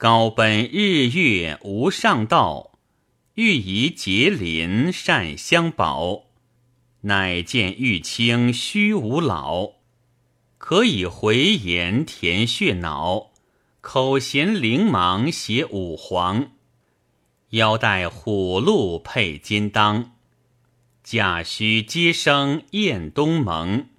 高奔日月无上道，欲以结林善相保。乃见玉清虚无老，可以回言填血脑，口衔灵芒写五黄，腰带虎鹿配金当，甲须皆生燕东盟。